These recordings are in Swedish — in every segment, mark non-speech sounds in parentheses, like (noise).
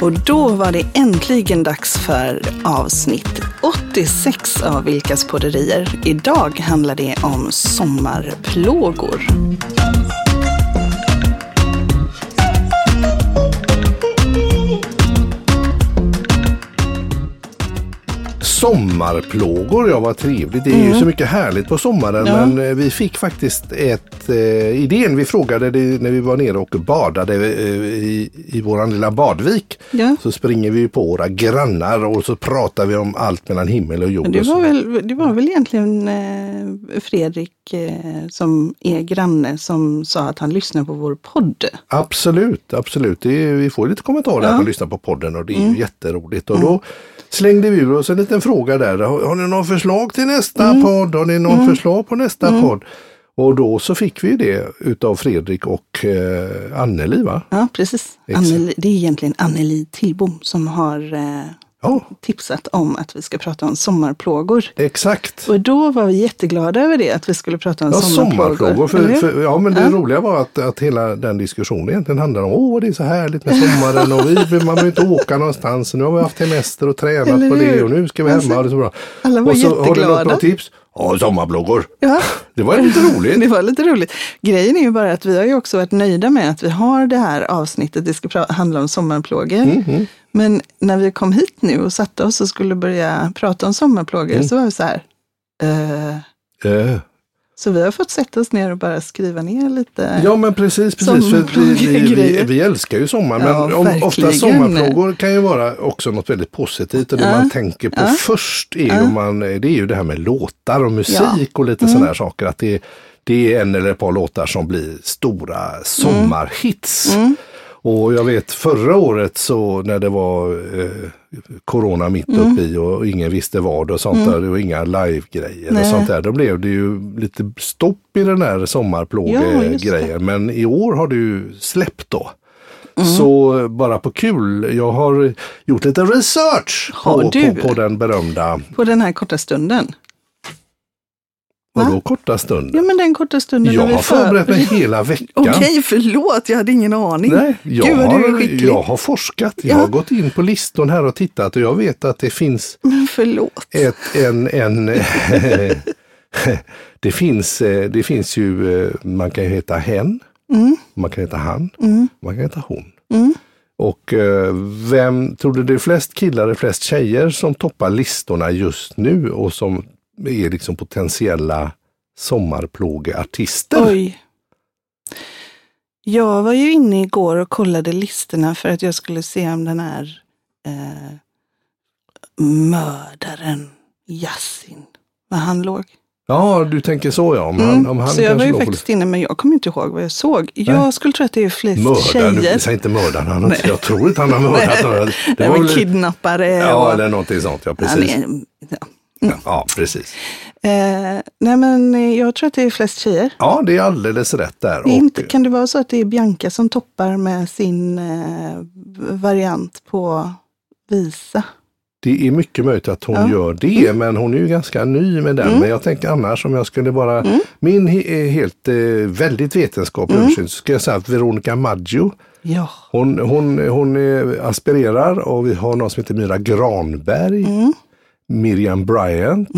Och då var det äntligen dags för avsnitt 86 av Vilkas podderier. Idag handlar det om sommarplågor. Sommarplågor, ja vad trevligt. Det är ju så mycket härligt på sommaren Ja. men eh, vi fick faktiskt ett eh, idén. Vi frågade det när vi var nere och badade eh, i, i våran lilla badvik. Ja. Så springer vi på våra grannar och så pratar vi om allt mellan himmel och jord. Men Det var väl, det var väl egentligen eh, Fredrik eh, som är granne som sa att han lyssnar på vår podd. Absolut, absolut. Är, vi får lite kommentarer Ja. Mm. när man lyssnar på podden och det är ju jätteroligt. Och då slängde vi ur oss en liten fråga där. Har, har ni någon förslag till nästa Mm. podd? Har ni någon förslag på nästa podd? Och då så fick vi det utav Fredrik och eh, Anneli va? Ja, precis. Anneli, det är egentligen Anneli Tillbom som har eh, Ja, tipsat om att vi ska prata om sommarplågor. exakt. Och då var vi jätteglada över det, att vi skulle prata om Ja, sommarplågor. sommarplågor. För, hur? för, ja, men det Ja. roliga var att, att hela den diskussionen egentligen handlar om åh, det är så härligt med sommaren och vi, (laughs) man behöver inte åka någonstans. Nu har vi haft semester och tränat på det och nu ska vi Alltså, hemma och det så bra. alla var och så har du något jätteglada. bra tips? Ja, sommarplågor. Ja. Det var lite roligt. (laughs) Det var lite roligt. Grejen är ju bara att vi har ju också varit nöjda med att vi har det här avsnittet, det ska handla om sommarplågor. Mm, Men när vi kom hit nu och satte oss och skulle börja prata om sommarplågor Mm. så var vi så här, eh, Eh, så vi har fått sätta oss ner och bara skriva ner lite. Ja men precis, precis. För vi, vi, vi, vi älskar ju sommar. Ja, men om, ofta sommarplågor kan ju vara också något väldigt positivt. Och det Ja. man tänker på Ja. först är, man, det är ju det här med låtar och musik. Mm. och lite sådana här saker. Att det, det är en eller ett par låtar som blir stora sommarhits. Mm. Och jag vet förra året så när det var eh, Corona mitt Mm. uppe i och ingen visste vad och sånt där. Det var inga live-grejer och sånt där. Då blev det ju lite stopp i den här Ja, sommarplågegrejen. Men i år har ju släppt då. Mm. Så bara på kul, jag har gjort lite research Har på, du? på, på den berömda, På den här korta stunden. Vadå korta stunden? Ja men den korta stunden jag har för- förberett mig (laughs) hela veckan. Okej, förlåt, jag hade ingen aning. Nej, jag, Gud vad du är har, skicklig. jag har forskat, jag Ja. har gått in på listan här och tittat och jag vet att det finns Men förlåt. ett, en, en (laughs) det, finns, eh, det finns ju, eh, man kan heta hen, Mm, man kan heta han, mm, man kan heta hon. mm. Och eh, vem tror du det är flest killar eller flest tjejer som toppar listorna just nu och som är liksom potentiella sommarplågeartister? Oj. Jag var ju inne igår och kollade listorna för att jag skulle se om den här eh, mördaren Yassin, var han låg. Ja, du tänker så ja. Om han, om han Mm. så jag var ju på faktiskt inne, men jag kommer inte ihåg vad jag såg. Jag skulle tro att det är flest Mördaren, tjejer. säger inte mördaren, han, har jag tror inte han har (laughs) mördat några. Det Nej, var väl- kidnappare. Ja, och, eller någonting sånt, ja precis. är, ja. Ja, ja, precis. eh, nej, men eh, jag tror att det är flest tjejer. Ja, det är alldeles rätt där. Inte, kan det vara så att det är Bianca som toppar med sin eh, variant på visa? Det är mycket möjligt att hon Ja. Mm. gör det, men hon är ju ganska ny med den. Men jag tänker annars om jag skulle bara, Mm. min he, är helt eh, väldigt vetenskaplig översyn, så ska jag säga att Veronica Maggio, Ja. hon, hon, hon eh, aspirerar och vi har någon som heter Myra Granberg, Mm. Miriam Bryant,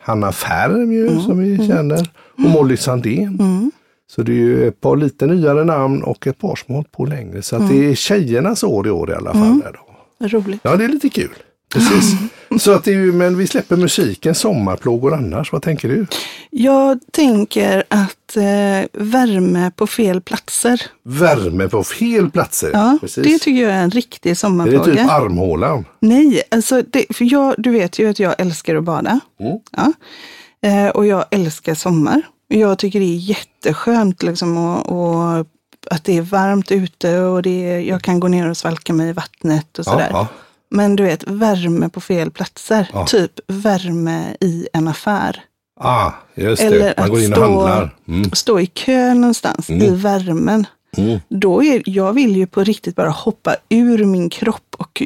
Hanna Färm ju, Mm. som vi känner, och Molly Sandén. Så det är ju ett par lite nyare namn och ett par som hållit på längre. Så att Mm. det är tjejernas år i år i alla fall. Där då. Roligt. Ja, det är lite kul. Precis. (laughs) Så att det är ju, men vi släpper musiken, sommarplågor annars. Vad tänker du? Jag tänker att eh, värme på fel platser. Värme på fel platser. Ja, Precis. det tycker jag är en riktig är det sommarplåga. typ armhålan? Nej, alltså det, för jag, du vet ju att jag älskar att bada. Mm. Ja. Eh, och jag älskar sommar. Jag tycker det är jätteskönt liksom, och, och att det är varmt ute och det är, jag kan gå ner och svalka mig i vattnet och Ja, sådär. ja. Men du vet, värme på fel platser. Ja. Typ värme i en affär. Ah, just Eller det. Man går in och stå- handlar. Mm. Stå i kö någonstans i värmen. Mm. Då är, jag vill ju på riktigt bara hoppa ur min kropp och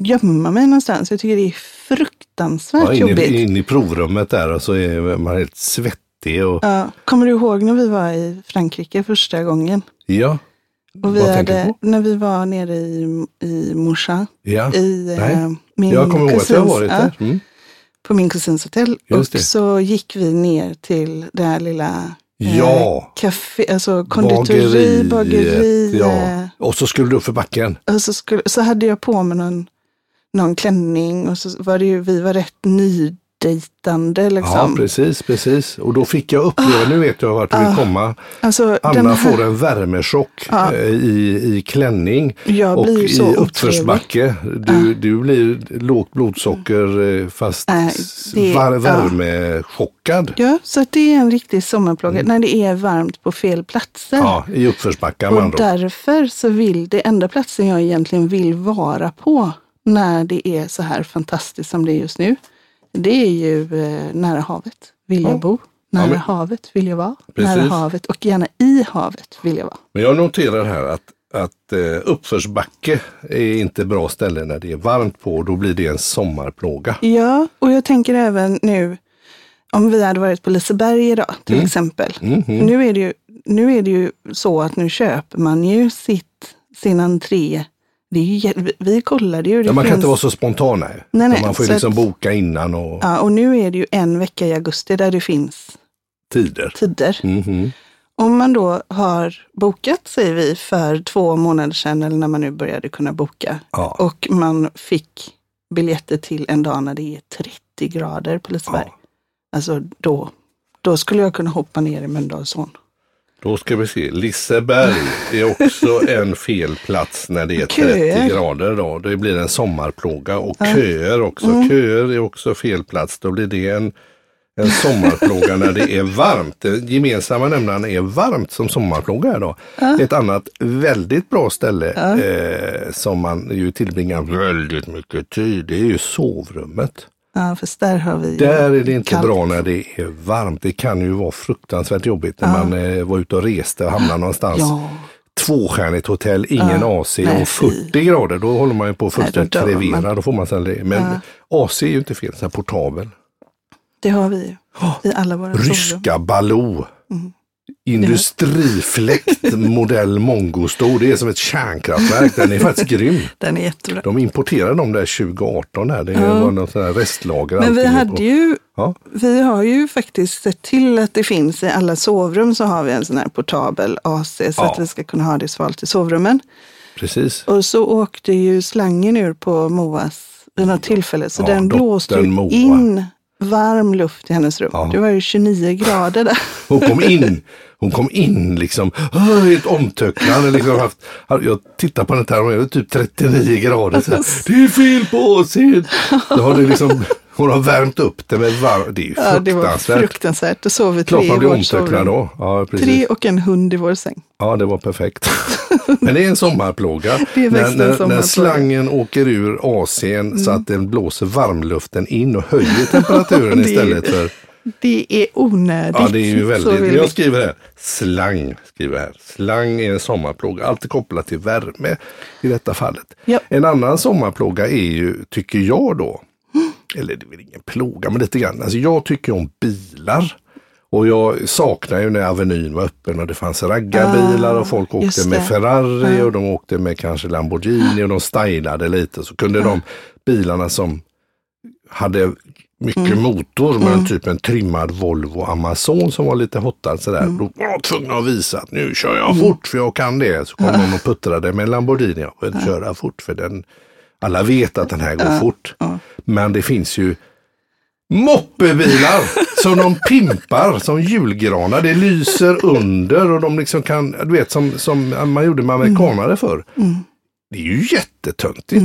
gömma mig någonstans. Jag tycker det är fruktansvärt Ja, in, jobbigt. i, in i provrummet där och så är man helt svettig. Och, Ja, kommer du ihåg när vi var i Frankrike första gången? ja. Och vi Vad hade, när vi var nere i, i Morsa, Ja. i eh, min Jag kommer ihåg att jag har varit där. Mm. på min kusins hotell. Och så gick vi ner till det här lilla Ja. café, alltså konditori, bageri. Ja. eh, Och så skulle du upp för backen. Och så, skulle, så hade jag på mig någon, någon klänning och så var det ju, vi var rätt nydejtande Ja, liksom. precis, precis. Och då fick jag uppleva, nu vet jag vart du vill komma. alltså, Anna här, får en värmechock Ja. eh, i, i klänning Jag och i uppförsbacke. Du, du blir lågt blodsocker eh, fast Nej, det- var, ja. värmechockad. Ja, så att det är en riktig sommarplåga när det är varmt på fel platser. Mm. Ja, i uppförsbackar och därför så vill det enda platsen jag egentligen vill vara på när det är så här fantastiskt som det är just nu, det är ju eh, nära havet vill jag Ja. bo. Nära men- havet vill jag vara. Precis. Nära havet och gärna i havet vill jag vara. Men jag noterar här att, att eh, uppförsbacke är inte bra ställe när det är varmt på. Då blir det en sommarplåga. Ja, och jag tänker även nu, om vi hade varit på Liseberg idag till Mm. exempel. Mhm. Nu, är det ju, nu är det ju så att nu köper man ju sitt, sin entré. Det är ju, vi- kollade ju. Det Ja, man kan finns, inte vara så spontan här. Nej, nej, man får ju liksom att- boka innan och ja, och nu är det ju en vecka i augusti där det finns tider. tider. Mhm. Om man då har bokat, säger vi, för två månader sedan eller när man nu började kunna boka Ja. och man fick biljetter till en dag när det är 30 grader på Liseberg. Ja. Alltså då, då skulle jag kunna hoppa ner i Mölndalsån. Då ska vi se. Liseberg är också (laughs) en fel plats när det är 30 Köer. grader. Då. Det blir en sommarplåga och köer också. Köer är också fel plats. Då blir det en, en sommarplåga när det är varmt. Den gemensamma nämnaren är varmt som sommarplåga är då. Ett annat väldigt bra ställe eh, som man ju tillbringar väldigt mycket tid, det är ju sovrummet. Ja, för där har vi Där är det inte kallt. bra när det är varmt. Det kan ju vara fruktansvärt jobbigt när man eh, var ute och reste och hamnade någonstans. Ja, Tvåstjärnigt hotell, ingen AC nej, och fy. 40 grader. Då håller man ju på fullständigt dör man. krevera. Då får man sen det. Men AC är ju inte fel, så här portabel. det har vi ju i alla våra. Ryska Baloo. Mm. Industrifläkt modell Mongostor. Det är som ett kärnkraftverk. Den är faktiskt grym. Den är jättebra. De importerade dem där 2018. Här. Det Ja. var någon sån här restlager. Men vi hade på. ju Ja. Vi har ju faktiskt sett till att det finns i alla sovrum så har vi en sån här portabel AC så Ja. att vi ska kunna ha det svalt i sovrummen. Precis. Och så åkte ju slangen ur på Moas vid något tillfälle så den blåste in varm luft i hennes rum. Ja. Det var ju 29 grader där. Hon kom in, (laughs) hon kom in liksom "Åh, helt omtöcknad. Liksom haft, jag tittar på den här och det är typ 39 grader. Så här, (laughs) det är fel på oss. Då har det liksom, hon har värmt upp det med varm. Det är ju Ja, det var fruktansvärt. fruktansvärt. Då sov vi Klart tre man i blir omtöcknad då. Ja. Tre och en hund i vår säng. Ja, det var perfekt. (laughs) Men det är en sommarplåga. Är när, när, när slangen åker ur AC'n så att den blåser varmluften in och höjer temperaturen (laughs) istället för Det är onödigt. Ja, det är ju väldigt. Jag skriver här, slang. Skriver här. Slang är en sommarplåga, alltid kopplat till värme i detta fallet. Ja. En annan sommarplåga är ju, tycker jag då, eller det är väl ingen plåga, men lite grann. Alltså jag tycker om bilar. Och jag saknar ju när Avenyn var öppen och det fanns raggarbilar och folk Ah, åkte med. Ferrari och de åkte med kanske Lamborghini och de stylade lite. Så kunde de bilarna som hade mycket Mm. motor, men typ en trimmad Volvo Amazon som var lite hottad sådär. Mm. Då var jag tvungen att visa att nu kör jag fort för jag kan det. Så kom någon och puttrade med en Lamborghini. Jag vill köra fort för den, alla vet att den här går fort. Men det finns ju moppebilar (laughs) som de pimpar som julgranar. Det lyser under och de liksom kan, du vet som, som man gjorde med amerikanare förr. Det är ju jättetöntigt.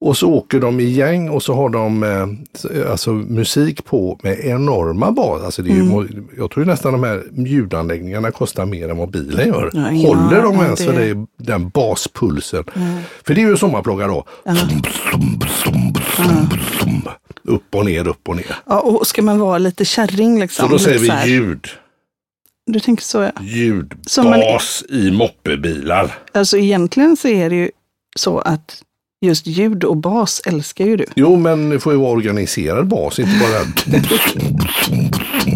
Och så åker de i gäng och så har de eh, alltså, musik på med enorma bas. Alltså, det är ju, må- Jag tror nästan de här ljudanläggningarna kostar mer än vad bilen gör. Ja, Håller de aning, ens för det- det, den baspulsen? För det är ju sommarplåga då. Upp och ner, upp och ner. Ja, och ska man vara lite kärring liksom. Så då säger vi ljud. Du tänker så ja. Som man- i moppebilar. Alltså egentligen så är det ju så att just ljud och bas älskar ju du. Jo, men det får ju vara organiserad bas, inte bara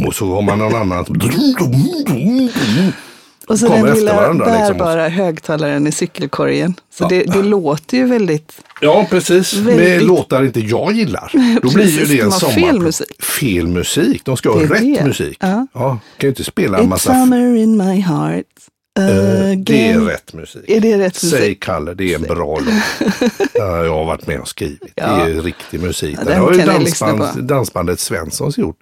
och så har man någon annan. Och så den lilla varandra, liksom. bärbara högtalaren i cykelkorgen. Så Ja. det, det låter ju väldigt... Ja, precis. Med Väldigt- låtar inte jag gillar. Då blir ju det de en sommar... fel musik. Fel musik. De ska ha rätt det. musik. Ja. Ja. kan ju inte spela en It's massa... summer in my heart. Eh, Again. det är rätt musik. Är det rätt Säg musik? Kalle, det är en bra låt. (laughs) Ja, jag har varit med och skrivit. Ja. Det är riktig musik. Ja, den den har ju dansband, dansbandet Svenssons gjort.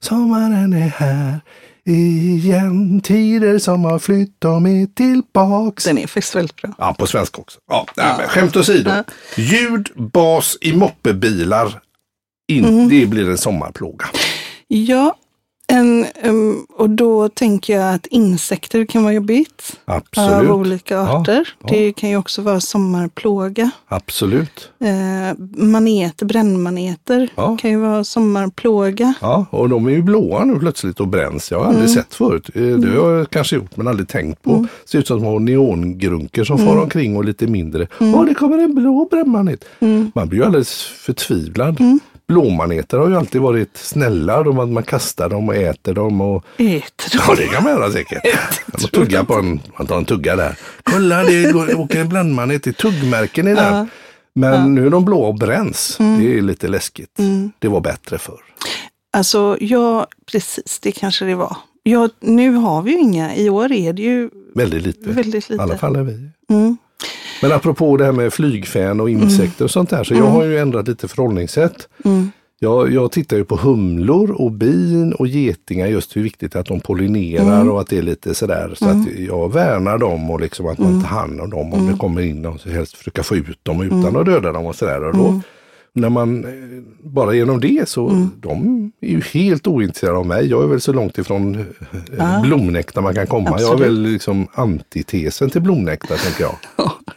Sommaren är här igen, tider som har flytt, de är tillbaks. Den är faktiskt väldigt bra. Ja, på svenska också. Ja, nej, Men skämt åsido. Ljud, bas i moppebilar, in, Mm. det blir en sommarplåga. Ja, en, um, och då tänker jag att insekter kan vara jobbigt. Absolut. Av olika Ja, arter. ja. Det kan ju också vara sommarplåga. Absolut. Eh, maneter, brännmaneter Ja. kan ju vara sommarplåga. Ja, och de är ju blåa nu plötsligt och bränns. Jag har aldrig sett förut. Eh, Det har jag kanske gjort men aldrig tänkt på. Ser ut som små neongrunker som far omkring och lite mindre. Åh, det kommer en blå brännmanet. Man blir ju alldeles förtvivlad. Blåmaneter har ju alltid varit snälla. De, man kastar dem och äter dem. Och, Äter ja, det kan man göra säkert. (laughs) Man tuggar på en, man tar en tugga där. Kolla, det går, åker en blandmanet. Det är tuggmärken i den. Men nu är de blå och bränns. Det är lite läskigt. Det var bättre förr. Alltså, ja, precis, det kanske det var. Ja, nu har vi ju inga. I år är det ju Väldigt lite. väldigt I alla lite. fall är vi. Mm. Men apropå det här med flygfän och insekter och sånt där, så jag har ju ändrat lite förhållningssätt. Mm. Jag, jag tittar ju på humlor och bin och getingar, just hur viktigt det är att de pollinerar Mm. och att det är lite sådär. Så att jag värnar dem och liksom att man Mm. tar hand om dem om det kommer in och så helst försöka få ut dem utan Mm. att döda dem och sådär. Och då, När man, eh, bara genom det så, Mm. de är ju helt ointresserade av mig. Jag är väl så långt ifrån eh, Ja. blomnektar man kan komma. Jag är Absolut. väl liksom antitesen till blomnektar tänker jag.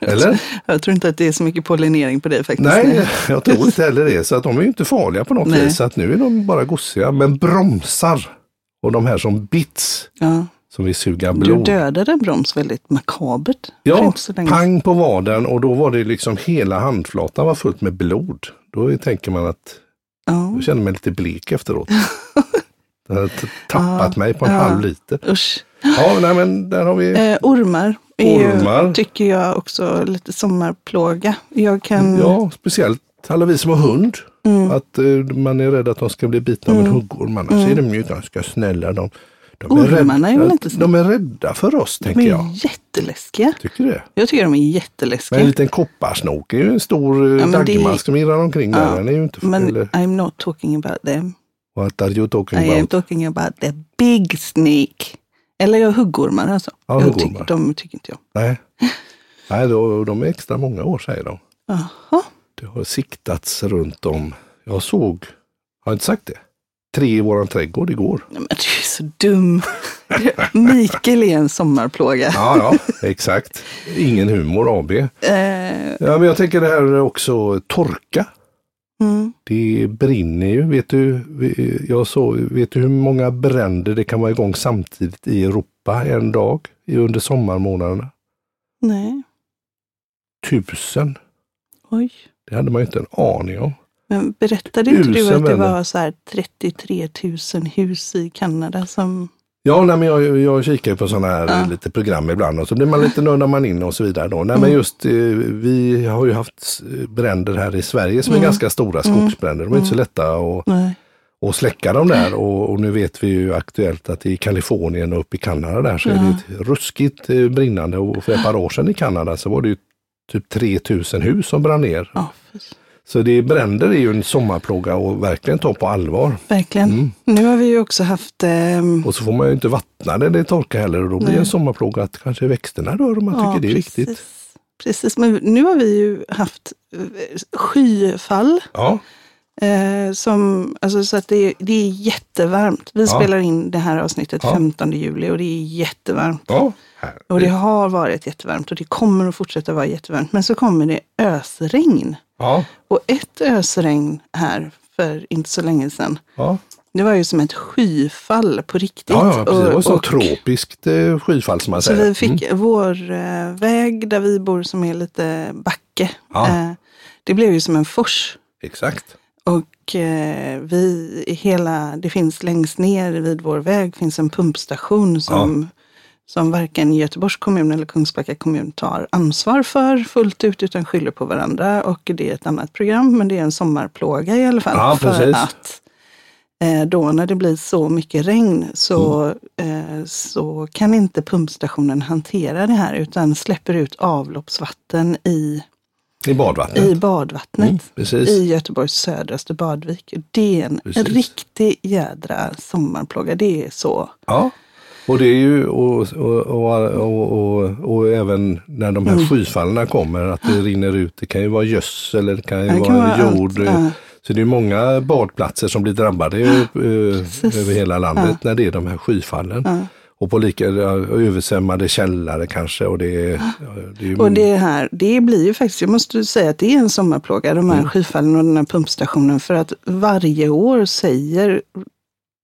(laughs) Eller? Jag tror inte att det är så mycket pollinering på dig faktiskt. Nej, jag tror inte heller det. Så att de är ju inte farliga på något Nej. vis. Så att nu är de bara gosiga. Men bromsar och de här som bits, Ja. som vill suga Du blod. dödade en broms väldigt makabert. Ja, pang på vaden och då var det liksom hela handflatan var fullt med blod. Då tänker man att Ja. jag känner mig lite blek efteråt. (laughs) Det har t- tappat mig på en Ja. halv liter. Usch. Ja, nej men där har vi. Eh, ormar Ormar. ju, tycker jag också lite sommarplåga. Jag kan... Ja, speciellt alla vi som har hund. Mm. Att eh, man är rädd att de ska bli bitna av en huggorm. Annars är de ju ganska snälla. De, de Ormarna är väl inte de är rädda för oss, De tänker är jag. jätteläskiga. Tycker du? Jag tycker de är Men jätteläskiga. en liten kopparsnok är ju en stor Ja, ja, men dagmask som irrar omkring Ja, där. Den är ju inte Men eller, I'm not talking about them. What are you talking I am about? talking about the big snake. Eller ja, huggormar alltså. Ja, jag huggormar. tycker, de tycker inte jag. Nej, Nej då, de är extra många år säger de. Jaha. Det har siktats runt om. Jag såg, har jag inte sagt det? Tre i våran trädgård igår. Nej, Men du är så dum. (laughs) Mikael är en sommarplåga. Ja, ja, exakt. Ingen humor AB. Eh, Ja, men jag tänker det här också torka. Mm. Det brinner ju. Vet du, jag så, vet du hur många bränder det kan vara igång samtidigt i Europa en dag under sommarmånaderna? Nej, Tusen. oj. Det hade man ju inte en aning om. Men berättade inte du Tusen att det var så här 33 000 hus i Kanada som... Ja, nej, men jag, jag kikar ju på sådana här Ja. lite program ibland och så blir man lite nördar man in och så vidare. Då. Nej, men Mm. just eh, vi har ju haft bränder här i Sverige som Mm. är ganska stora skogsbränder. De är inte så lätta att, Nej. släcka dem där och, och nu vet vi ju aktuellt att i Kalifornien och uppe i Kanada där så är det ett ruskigt eh, brinnande och för ett par år sedan i Kanada så var det ju typ 3000 hus som brann ner. Ja. Så det bränder är ju en sommarplåga och verkligen ta på allvar. verkligen. Mm. Nu har vi ju också haft... ehm, Och så får man ju inte vattna det, det torkar heller och då blir Nej. en sommarplåga att kanske växterna dör om man ja, tycker det är precis. viktigt. Precis, men nu har vi ju haft eh, skyfall. Ja, Eh, som, alltså, så att det, är- det är jättevarmt. Vi Ja. spelar in det här avsnittet Ja. 15 juli och det är jättevarmt. ja. Och det har varit jättevarmt och det kommer att fortsätta vara jättevarmt. Men så kommer det ösregn. Ja, Och ett ösregn här för inte så länge sedan, ja. det var ju som ett skyfall på riktigt. Ja, ja, precis. Det var så och- tropiskt eh, skyfall som man Så säger. vi fick vår eh, väg där vi bor som är lite backe. Ja. Eh, det blev ju som en fors. Mm, exakt. Och eh, vi, hela, det finns längst ner vid vår väg finns en pumpstation som, som varken Göteborgs kommun eller Kungsbacka kommun tar ansvar för fullt ut utan skyller på varandra. Och det är ett annat program, men det är en sommarplåga i alla fall. Ja, för precis. att eh, då när det blir så mycket regn så, eh, så kan inte pumpstationen hantera det här utan släpper ut avloppsvatten i, I badvattnet. i badvattnet Mm, i Göteborgs södraste badvik. Det är en Precis. riktig jädra sommarplåga. Det är så. Ja, och det är ju och, och, och, även när de Mm. här skyfallen kommer, att det rinner ut. Det kan ju vara gödsel eller det kan ju vara jord. Så det är många badplatser som blir drabbade eh, över hela landet när det är de här skyfallen. Och på lika översvämmade källare kanske. Och det, är- det är Och det här, det blir ju faktiskt, jag måste säga att det är en sommarplåga, de här Mm. skyfallen och den här pumpstationen. För att varje år säger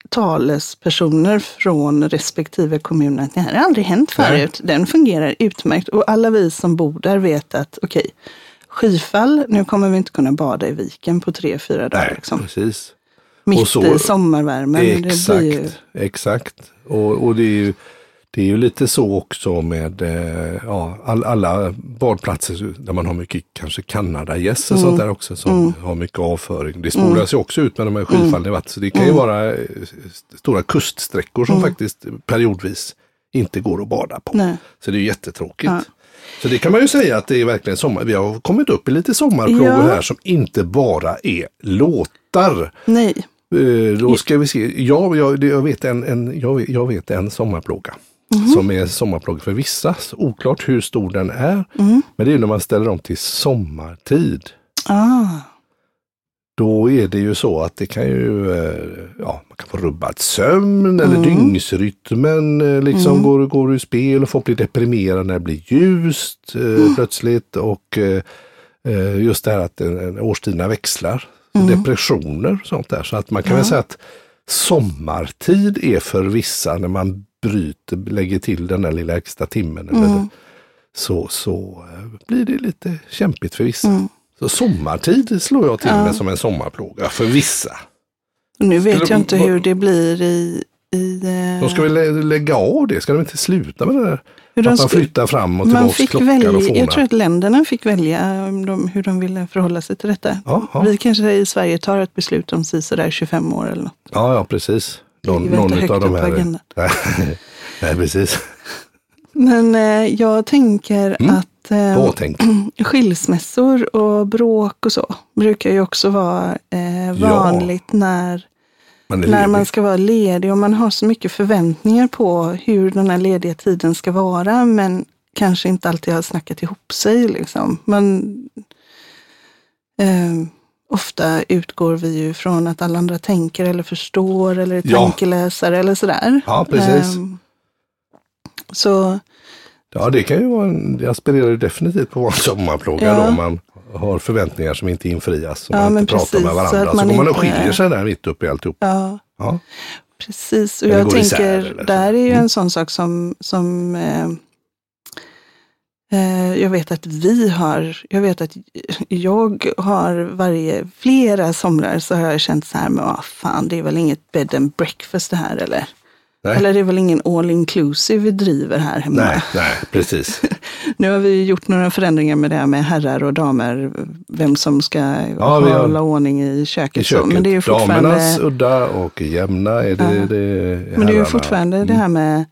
talespersoner från respektive kommun att det här har aldrig hänt Nej. förut. Den fungerar utmärkt. Och alla vi som bor där vet att okej, skyfall, nu kommer vi inte kunna bada i viken på tre, fyra dagar. Nej, Liksom. precis. Mitt så- i sommarvärmen. Exakt, ju, exakt. Och, och det, är ju, det är ju lite så också med eh, ja, all, alla badplatser där man har mycket kanske Kanadagäss och Mm. sånt där också som har mycket avföring. Det spolas ju också ut med de här skyfallen i vatten. Så det kan ju vara eh, stora kuststräckor som faktiskt periodvis inte går att bada på. Mm. Nej. Så det är jättetråkigt. Ja. Så det kan man ju säga att det är verkligen sommar. Vi har kommit upp i lite sommarplågor Ja. här som inte bara är låtar. nej, Eh, Då ska vi se. Ja, jag, jag, vet en, en, jag, vet, jag vet en sommarplåga. Som är sommarplåga för vissa. Oklart hur stor den är. Men det är när man ställer om till sommartid. ah, Då är det ju så att det kan ju, eh, ja, man kan få rubbad sömn eller dygnsrytmen eh, liksom går, går ur spel och folk blir deprimerade när det blir ljust eh, plötsligt. Och eh, just det här att eh, årstiderna växlar. Depressioner och sånt där. Så att man kan väl säga att sommartid är för vissa när man bryter, lägger till den där lilla extra timmen. Eller, så, så eh, blir det lite kämpigt för vissa. Så sommartid slår jag till med som en sommarplåga för vissa. nu vet Skulle- jag inte hur det blir i, i eh, De ska väl lä- lägga av det? Ska de inte sluta med det där? Hur att man flyttar fram och tillbaka klockan välja, och fåna. jag tror att länderna fick välja om de, hur de ville förhålla sig till detta. Ja, ja. Vi kanske i Sverige tar ett beslut om sådär 25 år eller något. Ja, ja precis. Någon, någon av de här. (laughs) Nej, precis. Men eh, jag tänker Mm. att eh, tänk. (clears throat) skilsmässor och bråk och så brukar ju också vara eh, vanligt när, Man är när man ska vara ledig och man har så mycket förväntningar på hur den här lediga tiden ska vara men kanske inte alltid har snackat ihop sig. Liksom. Man, eh, ofta utgår vi ju från att alla andra tänker eller förstår eller är Ja. tankeläsare eller sådär. Ja, precis. Eh, så Ja, det kan ju vara en, det aspirerar ju definitivt på att vara en sommarplåga Ja. då man har förväntningar som inte infrias. Och Ja, man inte pratar med precis, så varandra. Så, man går man och skiljer sig där mitt uppe i alltihop. ja, Ja. Precis, och Eller jag tänker, isär så. där är ju Mm. en sån sak som, som eh, jag vet att vi har, jag vet att jag har varje, flera somrar så har jag känt så här, men vad fan, det är väl inget bed and breakfast det här eller? Nej. Eller det är väl ingen all inclusive vi driver här hemma? Nej, nej, precis. (laughs) Nu har vi gjort några förändringar med det här med herrar och damer, vem som ska Ja, vi har- hålla ordning i köket. I köket. men det är fortfarande... Damernas udda och jämna är det, Ja. det Men det är ju fortfarande Mm. det här med,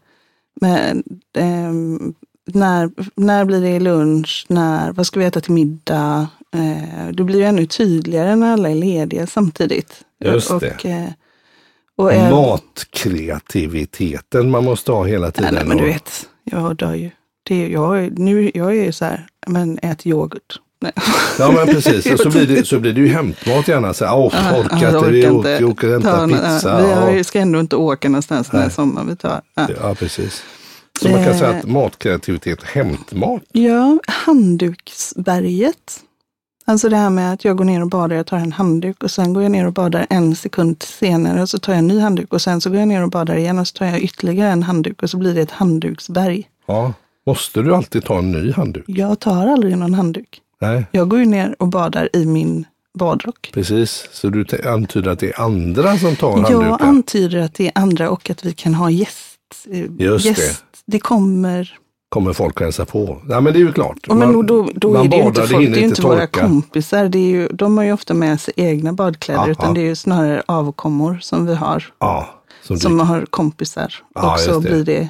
med ehm, när, när blir det lunch, när, vad ska vi äta till middag? Eh, det blir ju ännu tydligare när alla är lediga samtidigt. Just och, det. eh, och även- Matkreativiteten man måste ha hela nej, tiden. nej, men du och- vet, jag dör ju. Det, jag, nu, jag är ju så här, men ät yoghurt. Nej. Ja men (laughs) precis, och så blir det, så blir det ju hämtmat gärna. Så, åh, orkar jag inte, vi orkar åker, åker och Ta hämtar pizza. Vi ska ändå inte åka någonstans den här Nej. sommaren. Vi tar, ja. Ja, precis. Så man kan Eh. säga att matkreativitet, hämtmat. Ja, handduksberget. Alltså det här med att jag går ner och badar, jag tar en handduk och sen går jag ner och badar en sekund senare och så tar jag en ny handduk och sen så går jag ner och badar igen och så tar jag ytterligare en handduk och så blir det ett handduksberg. Ja. Måste du alltid ta en ny handduk? Jag tar aldrig någon handduk. Nej, Jag går ju ner och badar i min badrock. precis. Så du antyder att det är andra som tar Jag handdukar? antyder att det är andra och att vi kan ha gäster eh, Just det. gäst, det kommer. Kommer folk hälsa på? Ja men det är ju klart. Och men, och då då man är det ju inte folk, hinner det är ju inte våra torka. kompisar. Det är ju, de har ju ofta med sig egna badkläder, Ja, utan ja. det är ju snarare avkommor som vi har, Ja, som som har kompisar. Ja, och så just det. blir det,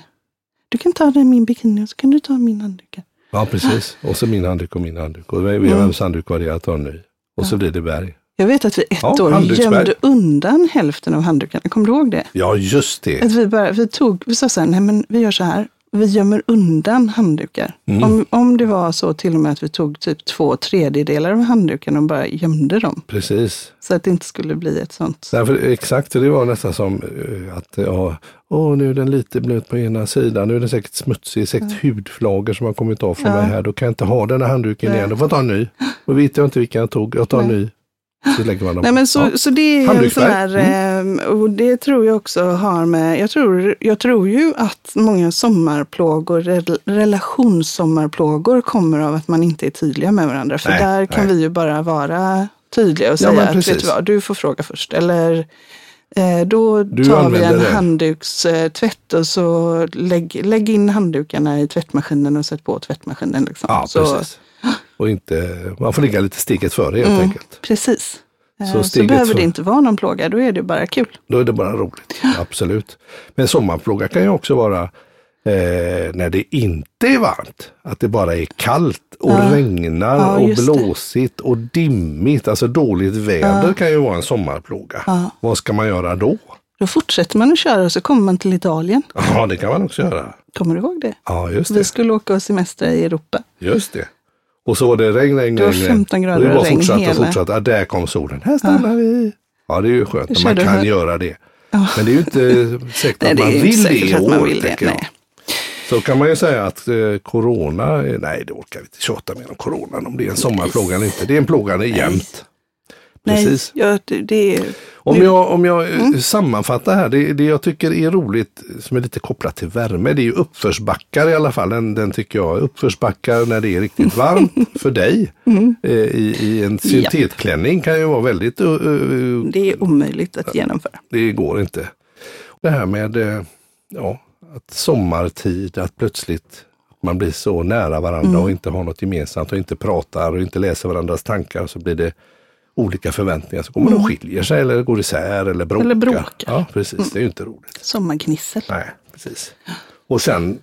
du kan ta den min bikini och så kan du ta min handduk. ja precis. Och så min handduk och min handduk. Och Mm. vems handduk var det jag tar ny? Och så blir det berg. Jag vet att vi ett Ja, år gömde undan hälften av handdukarna. Kommer du ihåg det? Ja just det. Att vi, bara, vi, tog, vi sa så här, nej men vi gör så här, vi gömmer undan handdukar. Mm. Om, om det var så till och med att vi tog typ två tredjedelar av handdukarna och bara gömde dem. Precis. Så att det inte skulle bli ett sånt. Därför, exakt, det var nästan som eh, att ja, åh, nu är den lite blöt på ena sidan, nu är den säkert smutsig, säkert hudflagor som har kommit av från Ja. mig här, då kan jag inte ha den här handduken Nej. igen, då får jag ta en ny. Och vet jag inte vilken jag tog, jag tar en ny. Så lägger man dem. Nej, men så, Ja. så det är en sån här, Mm. eh, och det tror jag också har med, jag tror, jag tror ju att många sommarplågor, rel- relationssommarplågor kommer av att man inte är tydliga med varandra. För Nej, där kan nej. vi ju bara vara tydliga och Ja, säga men att vet du vad, du får fråga först. Eller eh, då Du tar vi en det. handdukstvätt och så lägg, lägg in handdukarna i tvättmaskinen och sätt på tvättmaskinen. Liksom. Ja, så, precis. Och inte, man får ligga lite steget före helt Mm. enkelt. Precis. Eh, Så Så, steget behöver för- det inte vara någon plåga, då är det bara kul. Då är det bara roligt. (gasps) Absolut. Men sommarplåga kan ju också vara eh, när det inte är varmt. Att det bara är kallt och Ja. regnar Ja, och just det. blåsigt och dimmigt. Alltså dåligt väder kan ju vara en sommarplåga. Ja. Vad ska man göra då? Då fortsätter man att köra och så kommer man till Italien. Ja, det kan man också göra. Kommer du ihåg det? Ja, just Vi det. skulle åka och semestra i Europa. Just det. Och så var det regn, regn, Det var regn. 15 grader och det och bara regn fortsatte och hela- fortsatte. Ja, där kom solen. Här stannar vi. Ja, det är ju skönt när man kan här. göra det. Ja. Men det är ju inte (laughs) säkert Nej, att man är vill det i år, vill det. tänker jag. Nej. Så kan man ju säga att eh, corona, nej det orkar vi inte tjata mer om coronan om det är en sommarplåga eller inte. Det är en plåga det Precis. Nej, ja, det, det är... Om jag, om jag eh, sammanfattar här, det, det jag tycker är roligt som är lite kopplat till värme, det är ju uppförsbackar i alla fall. Den, den tycker jag, uppförsbackar när det är riktigt (laughs) varmt för dig eh, i, i en syntetklänning kan ju vara väldigt, eh, eh, Det är omöjligt att genomföra. det går inte. Det här med ja, att sommartid, att plötsligt man blir så nära varandra Mm. och inte har något gemensamt och inte pratar och inte läser varandras tankar så blir det olika förväntningar. Så kommer de och skiljer sig eller går isär eller bråkar. Mm. Eller bråkar. Mm. Ja, precis. Det är ju inte roligt. Sommargnissel. Nej, precis. Och sen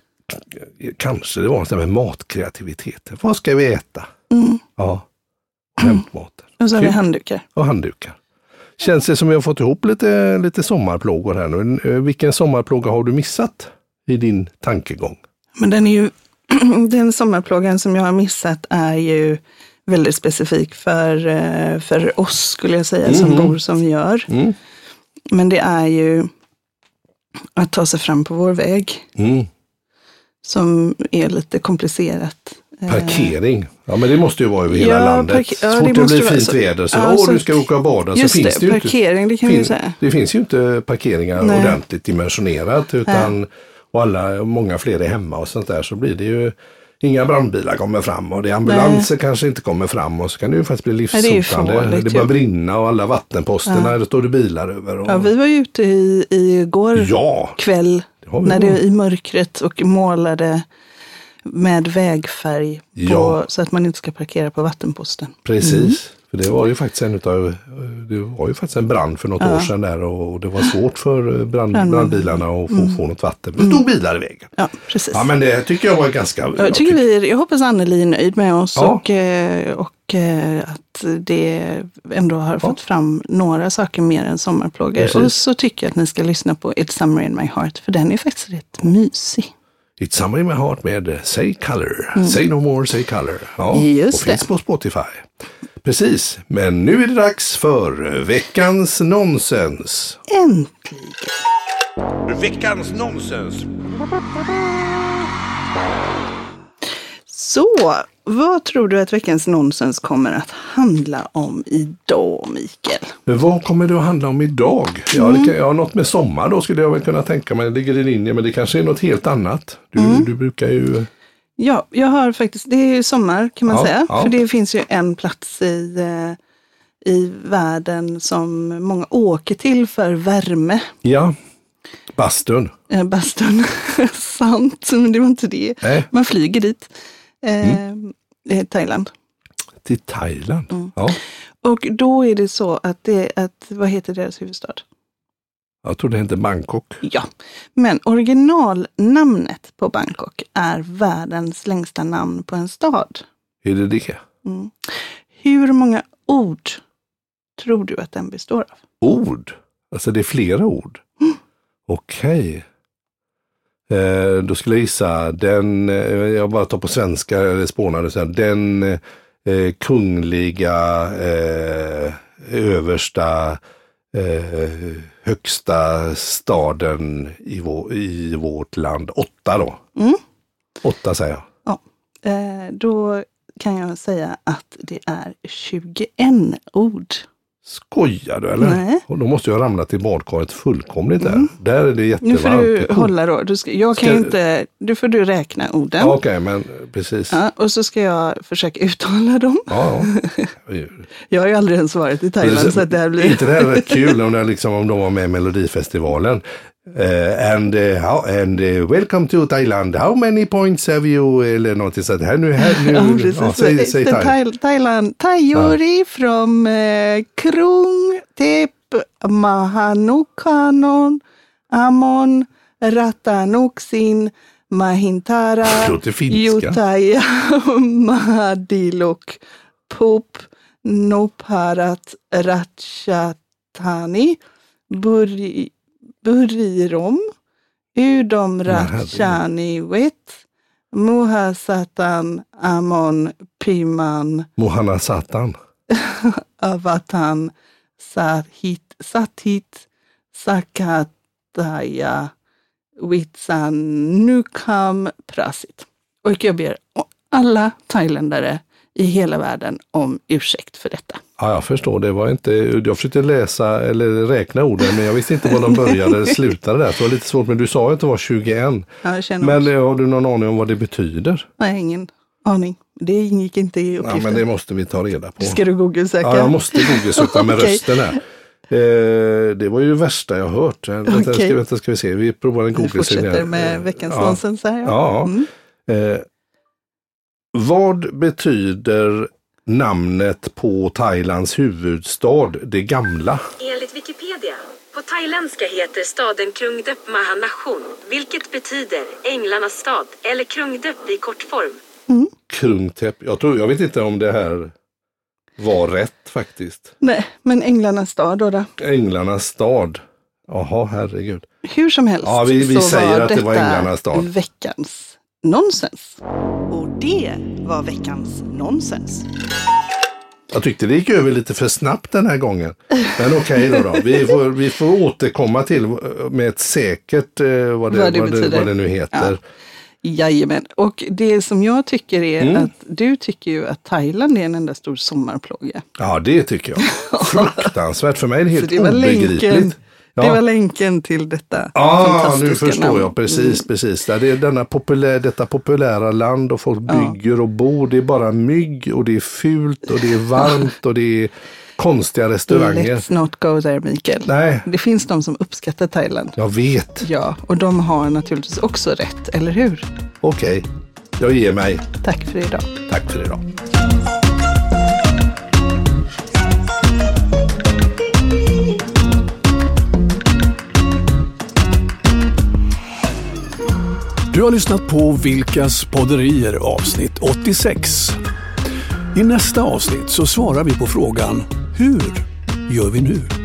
kanske det var här med matkreativitet. Vad ska vi äta? Ja, hämtmaten. Och så har vi Kul. handdukar. Och handdukar. Känns det som vi har fått ihop lite, lite sommarplågor här nu. Eh, Vilken sommarplåga har du missat i din tankegång? Men den är ju, (clears throat) den sommarplågan som jag har missat är ju väldigt specifik för, eh, för oss skulle jag säga, som Mhm. bor som vi gör. Mm. Men det är ju att ta sig fram på vår väg, Mm. som är lite komplicerat. Eh, Parkering. Ja men det måste ju vara över hela Ja, landet. ja, så fort det det, blir fint så- väder så, ja, åh så- du ska åka och bada. Så finns det, ju inte. parkering, det kan fin- säga. Det finns ju inte parkeringar Nej. ordentligt dimensionerat utan och alla, många fler är hemma och sånt där så blir det ju Inga brandbilar kommer fram och det är ambulanser kanske inte kommer fram och så kan det ju faktiskt bli Nej, det livshotande. det börjar brinna och alla vattenposterna, det står det bilar över. Och, Ja, vi var ju ute i, i går Ja, kväll det när det i mörkret och målade med vägfärg på, Ja. så att man inte ska parkera på vattenposten. Precis. För det var ju faktiskt en utav, det var ju faktiskt en brand för något år sedan där och det var svårt för brand, Brandman. brandbilarna att få, få något vatten. Det stod bilar i vägen. Ja, precis. Ja men det tycker jag var ganska... jag, tycker vi, jag hoppas Anneli är nöjd med oss Ja. och, eh, och eh, att det ändå har fått fram några saker mer än sommarplågor. Precis. Och så tycker jag att ni ska lyssna på It's Summer in My Heart, för den är faktiskt rätt mysig. It's Summer in my heart med Say Color. Say no more, say color. Ja, Mm. Just och finns det. på Spotify. Precis, men nu är det dags för veckans nonsens. Äntligen! Veckans nonsens. Så, vad tror du att veckans nonsens kommer att handla om idag, Mikael? Vad kommer det att handla om idag? Ja, Mm. det kan, ja, något med sommar då skulle jag väl kunna tänka mig. Det ligger i linje, men det kanske är något helt annat. Du, Mm. du brukar ju... Ja, jag har faktiskt, det är ju sommar kan man Ja, säga. ja. För det finns ju en plats i, eh, i världen som många åker till för värme. Ja, Bastun. Eh, bastun. (laughs) Sant, men det var inte det. Nej. Man flyger dit. Eh, eh, Thailand. Till Thailand. Mm. Ja. Och då är det så att det, att, vad heter deras huvudstad? Jag tror det heter Bangkok. Ja, men originalnamnet på Bangkok är världens längsta namn på en stad. Är det det? Mm. Hur många ord tror du att den består av? Ord? Alltså det är flera ord? Okej. Eh, då skulle jag gissa den, eh, jag bara tar på svenska eller spånade den eh, kungliga eh, översta högsta staden i, vår, i vårt land. Åtta då. Mm. Åtta säger jag. Eh, då kan jag säga att det är 21 ord. Skojar du eller? Nej. Och då måste jag ramla till badkaret fullkomligt där. Mm. Där är det Nu jättevarmt. får Det du är hålla då. Du ska, jag kan Ska- inte, nu får du räkna orden. Ja, Okej, men precis. Ja. Ja, och så ska jag försöka (laughs) uttala dem. Ja, (laughs) Jag har ju aldrig ens varit i Thailand Precis. så att det här Är blir... inte det här rätt kul (laughs) om, det liksom, om de var med i Melodifestivalen? Eh, and, uh, how, and uh, welcome to Thailand. How many points have you? Eller någonting sånt. Här nu, här nu. (laughs) Ja, ja, säg, säg the Thai. Thai- Thailand. Thaiori from uh, Krung Tep Mahanukanon Amon Ratanuksin Mahintara. Jutaya (laughs) Mahadilok Pop Noparat Ratchatani Buri, Burirom Udom Ratchani Wet Muhasatan Amon Piman Mohana Satan. (laughs) Avatan Sahit Sathit Sakataya Witsanukam Prasit. Och jag ber alla thailändare i hela världen om ursäkt för detta. Ja, jag förstår. Det var inte, jag försökte läsa eller räkna orden, men jag visste inte var de började eller (laughs) slutade där. Så det var lite svårt, men du sa att det var 21. Ja, Men också. eh, har du någon aning om vad det betyder? Nej, ingen aning. Det ingick inte i Ja, uppgiften. men det måste vi ta reda på. Ska du google-söka? Ja, jag måste google-söka med (laughs) Okej. rösten här. Eh, det var ju det värsta jag hört. Eh, Vänta, Okej. ska, vänta ska vi se, vi provar en Vi google fortsätter med veckans ja. nonsens här. Ja. Mm. Eh, vad betyder namnet på Thailands huvudstad, det gamla? Enligt Wikipedia. På thailändska heter staden Krungdep Mahanachon, vilket betyder Änglarnas stad eller Krungdep i kortform. Krungtep. Jag, tror, jag vet inte om det här var rätt faktiskt. Nej, men Änglarnas stad då, då? Änglarnas stad. Jaha, herregud. Hur som helst Ja, vi- vi så säger var att det var Änglarnas stad. veckans nonsens. Och det var veckans nonsens. Jag tyckte det gick över lite för snabbt den här gången. Men okej då, då. Vi, får, vi får återkomma till eh, med ett säkert eh, vad, det, Vad vad, det det, betyder. vad det nu heter. Jajamän. Och det som jag tycker är Mm. att du tycker ju att Thailand är en enda stor sommarplåga. Ja, det tycker jag. (laughs) Fruktansvärt. För mig är det Så helt det var länken, obegripligt. det var Ja. länken till detta Ah, fantastiska nu förstår namn. jag precis, precis. Det är denna populär, detta populära land och folk Ja. bygger och bor. Det är bara mygg och det är fult och det är varmt och det är konstiga restauranger. Let's not go there Mikael. Nej, Det finns de som uppskattar Thailand. jag vet. Ja, och de har naturligtvis också rätt, eller hur? Okej, jag ger mig. Tack för idag. Tack för idag. Du har lyssnat på Vilkas podderier avsnitt 86. I nästa avsnitt så svarar vi på frågan Hur gör vi nu?